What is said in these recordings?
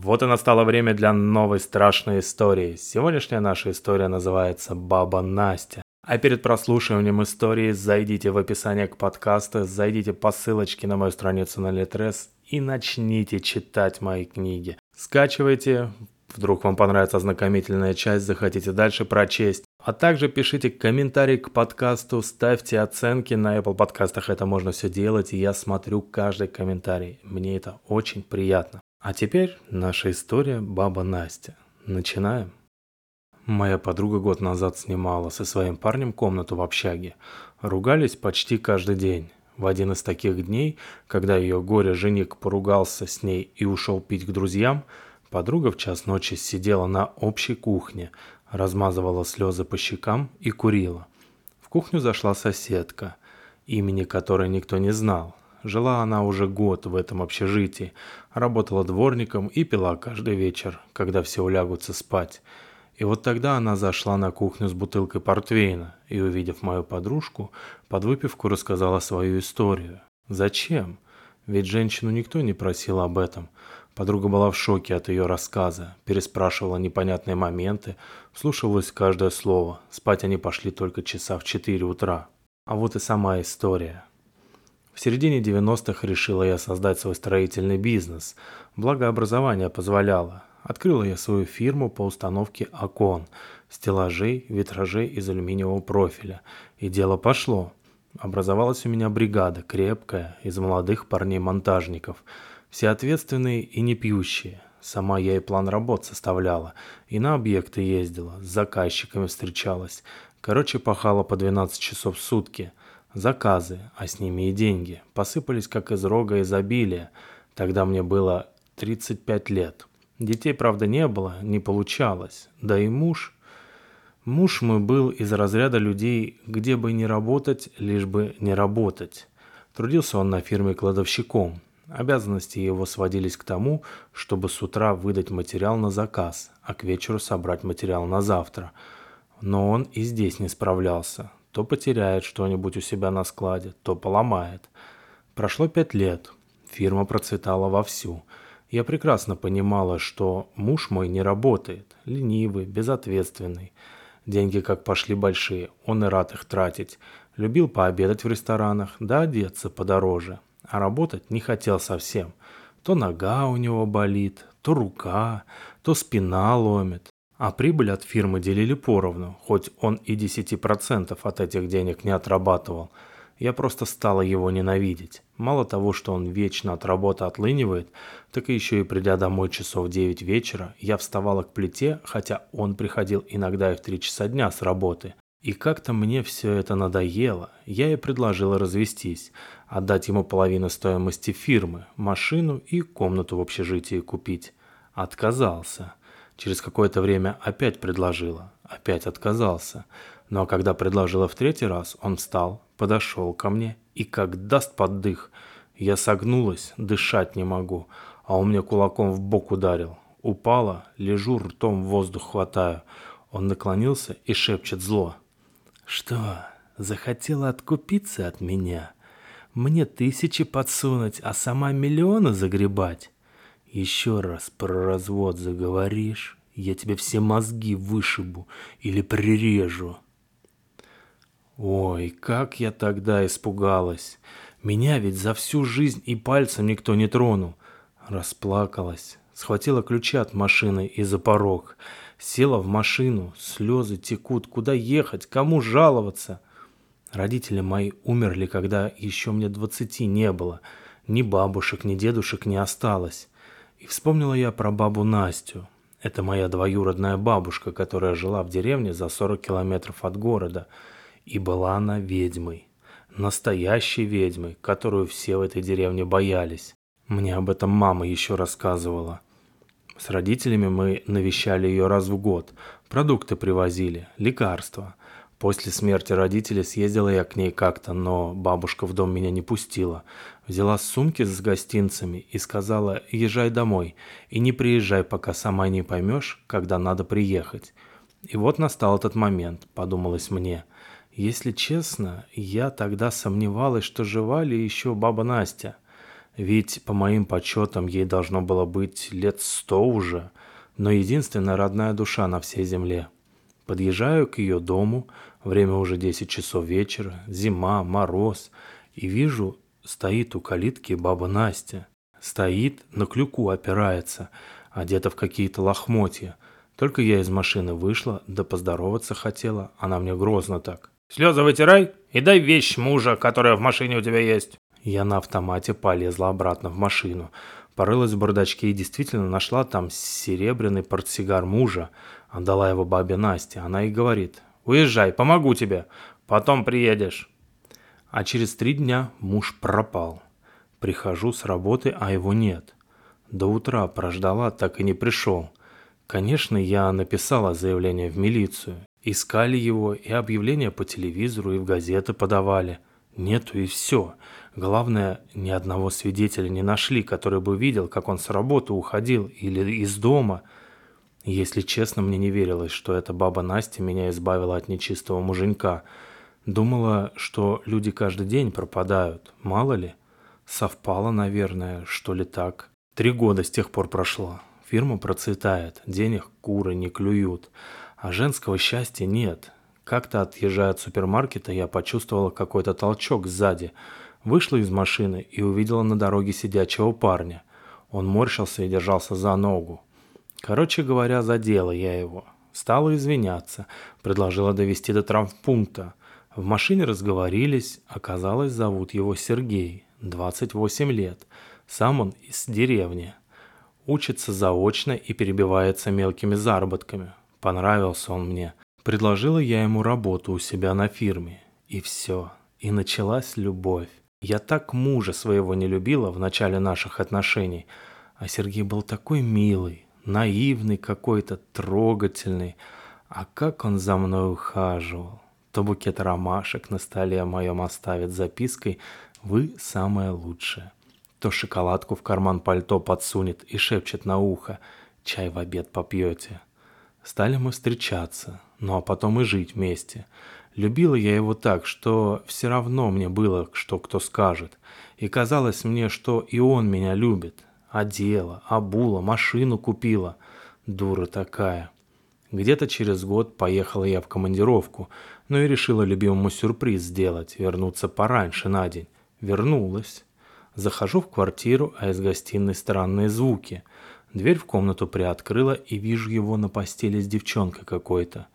Вот и настало время для новой страшной истории. Сегодняшняя наша история называется «Баба Настя». А перед прослушиванием истории зайдите в описание к подкасту, зайдите по ссылочке на мою страницу на Литрес и начните читать мои книги. Скачивайте, вдруг вам понравится ознакомительная часть, захотите дальше прочесть. А также пишите комментарии к подкасту, ставьте оценки на Apple подкастах, это можно все делать, и я смотрю каждый комментарий. Мне это очень приятно. А теперь наша история «Баба Настя». Начинаем. Моя подруга год назад снимала со своим парнем комнату в общаге. Ругались почти каждый день. В один из таких дней, когда ее горе-жених поругался с ней и ушел пить к друзьям, подруга в час ночи сидела на общей кухне, размазывала слезы по щекам и курила. В кухню зашла соседка, имени которой никто не знал. Жила она уже год в этом общежитии, работала дворником и пила каждый вечер, когда все улягутся спать. И вот тогда она зашла на кухню с бутылкой портвейна и, увидев мою подружку, под выпивку рассказала свою историю. Зачем? Ведь женщину никто не просил об этом. Подруга была в шоке от ее рассказа, переспрашивала непонятные моменты, вслушивалась каждое слово. Спать они пошли только часа в 4 утра. А вот и сама история. В середине 90-х решила я создать свой строительный бизнес. Благо образование позволяло. Открыла я свою фирму по установке окон, стеллажей, витражей из алюминиевого профиля. И дело пошло. Образовалась у меня бригада, крепкая, из молодых парней-монтажников. Все ответственные и не пьющие. Сама я и план работ составляла, и на объекты ездила, с заказчиками встречалась. Короче, пахала по 12 часов в сутки – Заказы, а с ними и деньги, посыпались как из рога изобилия. Тогда мне было 35 лет. Детей, правда, не было, не получалось. Да и муж... Муж мой был из разряда людей, где бы не работать, лишь бы не работать. Трудился он на фирме кладовщиком. Обязанности его сводились к тому, чтобы с утра выдать материал на заказ, а к вечеру собрать материал на завтра. Но он и здесь не справлялся. То потеряет что-нибудь у себя на складе, то поломает. Прошло пять лет. Фирма процветала вовсю. Я прекрасно понимала, что муж мой не работает, ленивый, безответственный. Деньги как пошли большие, он и рад их тратить. Любил пообедать в ресторанах, да одеться подороже. А работать не хотел совсем. То нога у него болит, то рука, то спина ломит. А прибыль от фирмы делили поровну, хоть он и 10% от этих денег не отрабатывал. Я просто стала его ненавидеть. Мало того, что он вечно от работы отлынивает, так и еще и придя домой часов 9 вечера, я вставала к плите, хотя он приходил иногда и в 3 часа дня с работы. И как-то мне все это надоело, я и предложила развестись, отдать ему половину стоимости фирмы, машину и комнату в общежитии купить. Отказался. Через какое-то время опять предложила, опять отказался. Но когда предложила в третий раз, он встал, подошел ко мне и как даст под дых. Я согнулась, дышать не могу, а он мне кулаком в бок ударил. Упала, лежу, ртом воздух хватаю. Он наклонился и шепчет зло. «Что, захотела откупиться от меня? Мне тысячи подсунуть, а сама миллионы загребать?» Еще раз про развод заговоришь, я тебе все мозги вышибу или прирежу. Ой, как я тогда испугалась. Меня ведь за всю жизнь и пальцем никто не тронул. Расплакалась, схватила ключи от машины и за порог. Села в машину, слезы текут, куда ехать, кому жаловаться. Родители мои умерли, когда еще мне двадцати не было. Ни бабушек, ни дедушек не осталось. И вспомнила я про бабу Настю. Это моя двоюродная бабушка, которая жила в деревне за 40 километров от города. И была она ведьмой. Настоящей ведьмой, которую все в этой деревне боялись. Мне об этом мама еще рассказывала. С родителями мы навещали ее раз в год. Продукты привозили, лекарства. После смерти родителей съездила я к ней как-то, но бабушка в дом меня не пустила. Взяла сумки с гостинцами и сказала «Езжай домой и не приезжай, пока сама не поймешь, когда надо приехать». И вот настал этот момент, подумалось мне. Если честно, я тогда сомневалась, что жива ли еще баба Настя. Ведь, по моим подсчетам, ей должно было быть лет сто уже, но единственная родная душа на всей земле. Подъезжаю к ее дому, время уже 10 часов вечера, зима, мороз, и вижу, стоит у калитки баба Настя. Стоит, на клюку опирается, одета в какие-то лохмотья. Только я из машины вышла, да поздороваться хотела, она мне грозно так. «Слезы вытирай и дай вещь мужа, которая в машине у тебя есть». Я на автомате полезла обратно в машину. Порылась в бардачке и действительно нашла там серебряный портсигар мужа. Отдала его бабе Насте. Она и говорит, «Уезжай, помогу тебе, потом приедешь». А через три дня муж пропал. Прихожу с работы, а его нет. До утра прождала, так и не пришел. Конечно, я написала заявление в милицию. Искали его, и объявления по телевизору, и в газеты подавали. Нету и все. Главное, ни одного свидетеля не нашли, который бы видел, как он с работы уходил или из дома. Если честно, мне не верилось, что эта баба Настя меня избавила от нечистого муженька. Думала, что люди каждый день пропадают. Мало ли. Совпало, наверное, что ли так. Три года с тех пор прошло. Фирма процветает, денег куры не клюют. А женского счастья нет. Как-то отъезжая от супермаркета, я почувствовала какой-то толчок сзади. Вышла из машины и увидела на дороге сидячего парня. Он морщился и держался за ногу. Короче говоря, задела я его. Стала извиняться, предложила довести до травмпункта. В машине разговорились, оказалось, зовут его Сергей, 28 лет. Сам он из деревни. Учится заочно и перебивается мелкими заработками. Понравился он мне. Предложила я ему работу у себя на фирме. И все. И началась любовь. Я так мужа своего не любила в начале наших отношений. А Сергей был такой милый, наивный какой-то, трогательный. А как он за мной ухаживал то букет ромашек на столе моем оставит запиской «Вы самое лучшее», то шоколадку в карман пальто подсунет и шепчет на ухо «Чай в обед попьете». Стали мы встречаться, ну а потом и жить вместе. Любила я его так, что все равно мне было, что кто скажет. И казалось мне, что и он меня любит. Одела, обула, машину купила. Дура такая. Где-то через год поехала я в командировку, но и решила любимому сюрприз сделать, вернуться пораньше на день. Вернулась. Захожу в квартиру, а из гостиной странные звуки. Дверь в комнату приоткрыла и вижу его на постели с девчонкой какой-то.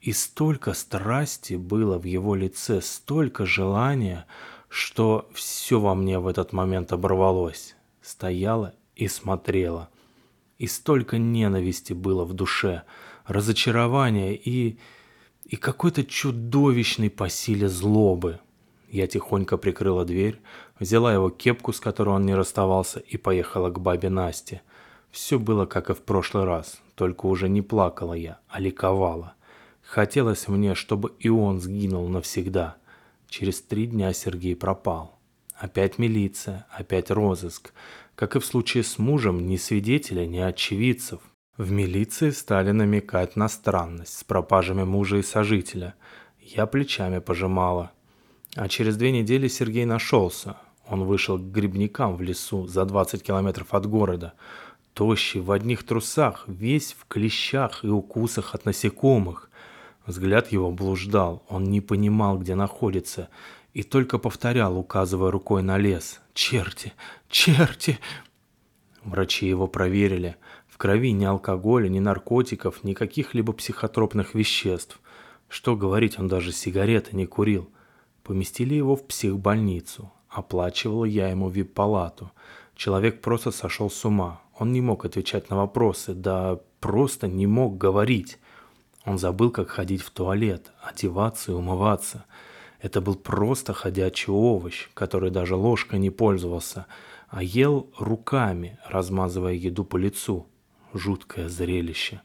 И столько страсти было в его лице, столько желания, что все во мне в этот момент оборвалось. Стояла и смотрела. И столько ненависти было в душе – разочарования и... и какой-то чудовищной по силе злобы. Я тихонько прикрыла дверь, взяла его кепку, с которой он не расставался, и поехала к бабе Насте. Все было как и в прошлый раз, только уже не плакала я, а ликовала. Хотелось мне, чтобы и он сгинул навсегда. Через три дня Сергей пропал. Опять милиция, опять розыск. Как и в случае с мужем, ни свидетеля, ни очевидцев. В милиции стали намекать на странность с пропажами мужа и сожителя. Я плечами пожимала. А через две недели Сергей нашелся. Он вышел к грибникам в лесу за 20 километров от города. Тощий, в одних трусах, весь в клещах и укусах от насекомых. Взгляд его блуждал, он не понимал, где находится, и только повторял, указывая рукой на лес. «Черти! Черти!» Врачи его проверили – в крови ни алкоголя, ни наркотиков, ни каких-либо психотропных веществ. Что говорить, он даже сигареты не курил. Поместили его в психбольницу. Оплачивала я ему вип-палату. Человек просто сошел с ума. Он не мог отвечать на вопросы, да просто не мог говорить. Он забыл, как ходить в туалет, одеваться и умываться. Это был просто ходячий овощ, который даже ложкой не пользовался, а ел руками, размазывая еду по лицу. Жуткое зрелище.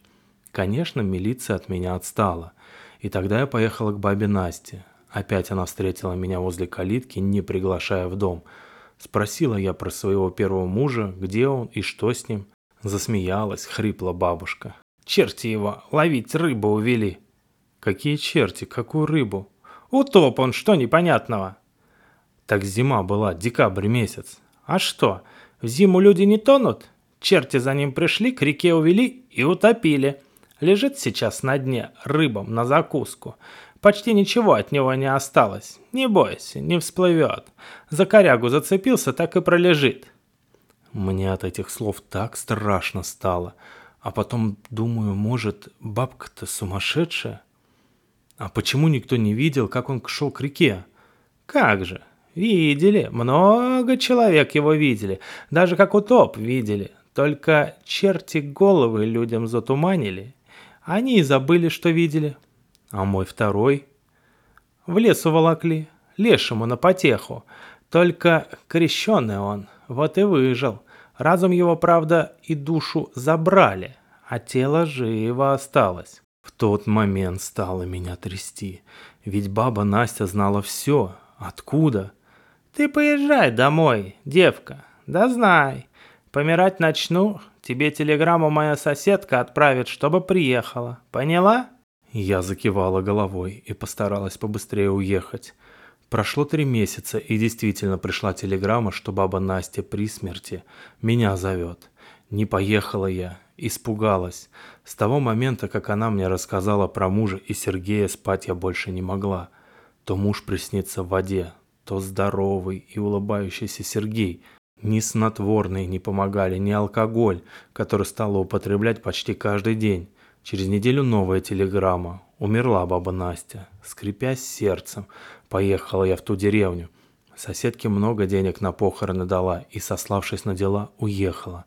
Конечно, милиция от меня отстала. И тогда я поехала к бабе Насте. Опять она встретила меня возле калитки, не приглашая в дом. Спросила я про своего первого мужа, где он и что с ним. Засмеялась, хрипла бабушка. «Черти его, ловить рыбу увели». «Какие черти? Какую рыбу?» «Утоп он, что непонятного?» «Так зима была, декабрь месяц. А что, в зиму люди не тонут? Черти за ним пришли, к реке увели и утопили. Лежит сейчас на дне рыбам на закуску. Почти ничего от него не осталось. Не бойся, не всплывет. За корягу зацепился, так и пролежит. Мне от этих слов так страшно стало. А потом думаю, может, бабка-то сумасшедшая? А почему никто не видел, как он шел к реке? Как же, видели, много человек его видели, даже как утоп видели. Только черти головы людям затуманили. Они и забыли, что видели. А мой второй? В лес уволокли, лешему на потеху. Только крещенный он, вот и выжил. Разум его, правда, и душу забрали, а тело живо осталось. В тот момент стало меня трясти, ведь баба Настя знала все. Откуда? Ты поезжай домой, девка, да знай. Помирать начну, тебе телеграмму моя соседка отправит, чтобы приехала. Поняла? Я закивала головой и постаралась побыстрее уехать. Прошло три месяца, и действительно пришла телеграмма, что баба Настя при смерти меня зовет. Не поехала я, испугалась. С того момента, как она мне рассказала про мужа и Сергея, спать я больше не могла. То муж приснится в воде, то здоровый и улыбающийся Сергей. Ни снотворные не помогали, ни алкоголь, который стала употреблять почти каждый день. Через неделю новая телеграмма. Умерла баба Настя. Скрипясь сердцем, поехала я в ту деревню. Соседке много денег на похороны дала и, сославшись на дела, уехала.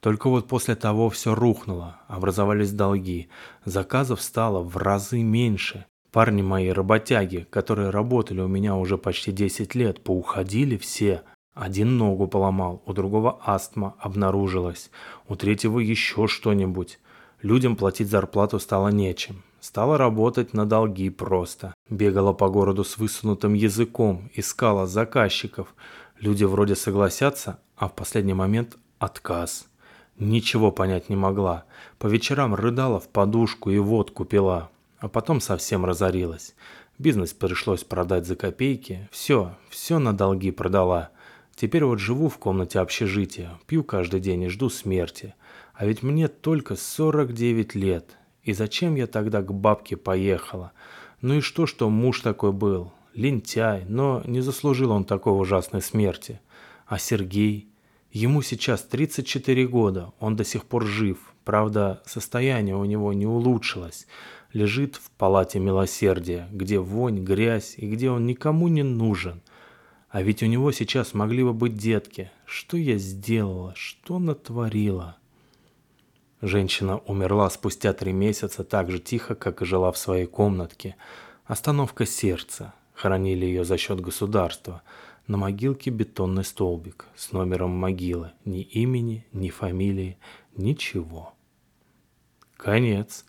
Только вот после того все рухнуло, образовались долги. Заказов стало в разы меньше. Парни мои работяги, которые работали у меня уже почти 10 лет, поуходили все. Один ногу поломал, у другого астма обнаружилась, у третьего еще что-нибудь. Людям платить зарплату стало нечем. Стала работать на долги просто. Бегала по городу с высунутым языком, искала заказчиков. Люди вроде согласятся, а в последний момент отказ. Ничего понять не могла. По вечерам рыдала в подушку и водку пила. А потом совсем разорилась. Бизнес пришлось продать за копейки. Все, все на долги продала. Теперь вот живу в комнате общежития, пью каждый день и жду смерти. А ведь мне только 49 лет. И зачем я тогда к бабке поехала? Ну и что, что муж такой был? Лентяй, но не заслужил он такой ужасной смерти. А Сергей? Ему сейчас 34 года, он до сих пор жив. Правда, состояние у него не улучшилось. Лежит в палате милосердия, где вонь, грязь и где он никому не нужен. А ведь у него сейчас могли бы быть детки. Что я сделала? Что натворила? Женщина умерла спустя три месяца так же тихо, как и жила в своей комнатке. Остановка сердца. Хоронили ее за счет государства. На могилке бетонный столбик с номером могилы. Ни имени, ни фамилии, ничего. Конец.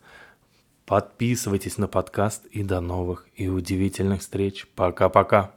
Подписывайтесь на подкаст и до новых и удивительных встреч. Пока-пока.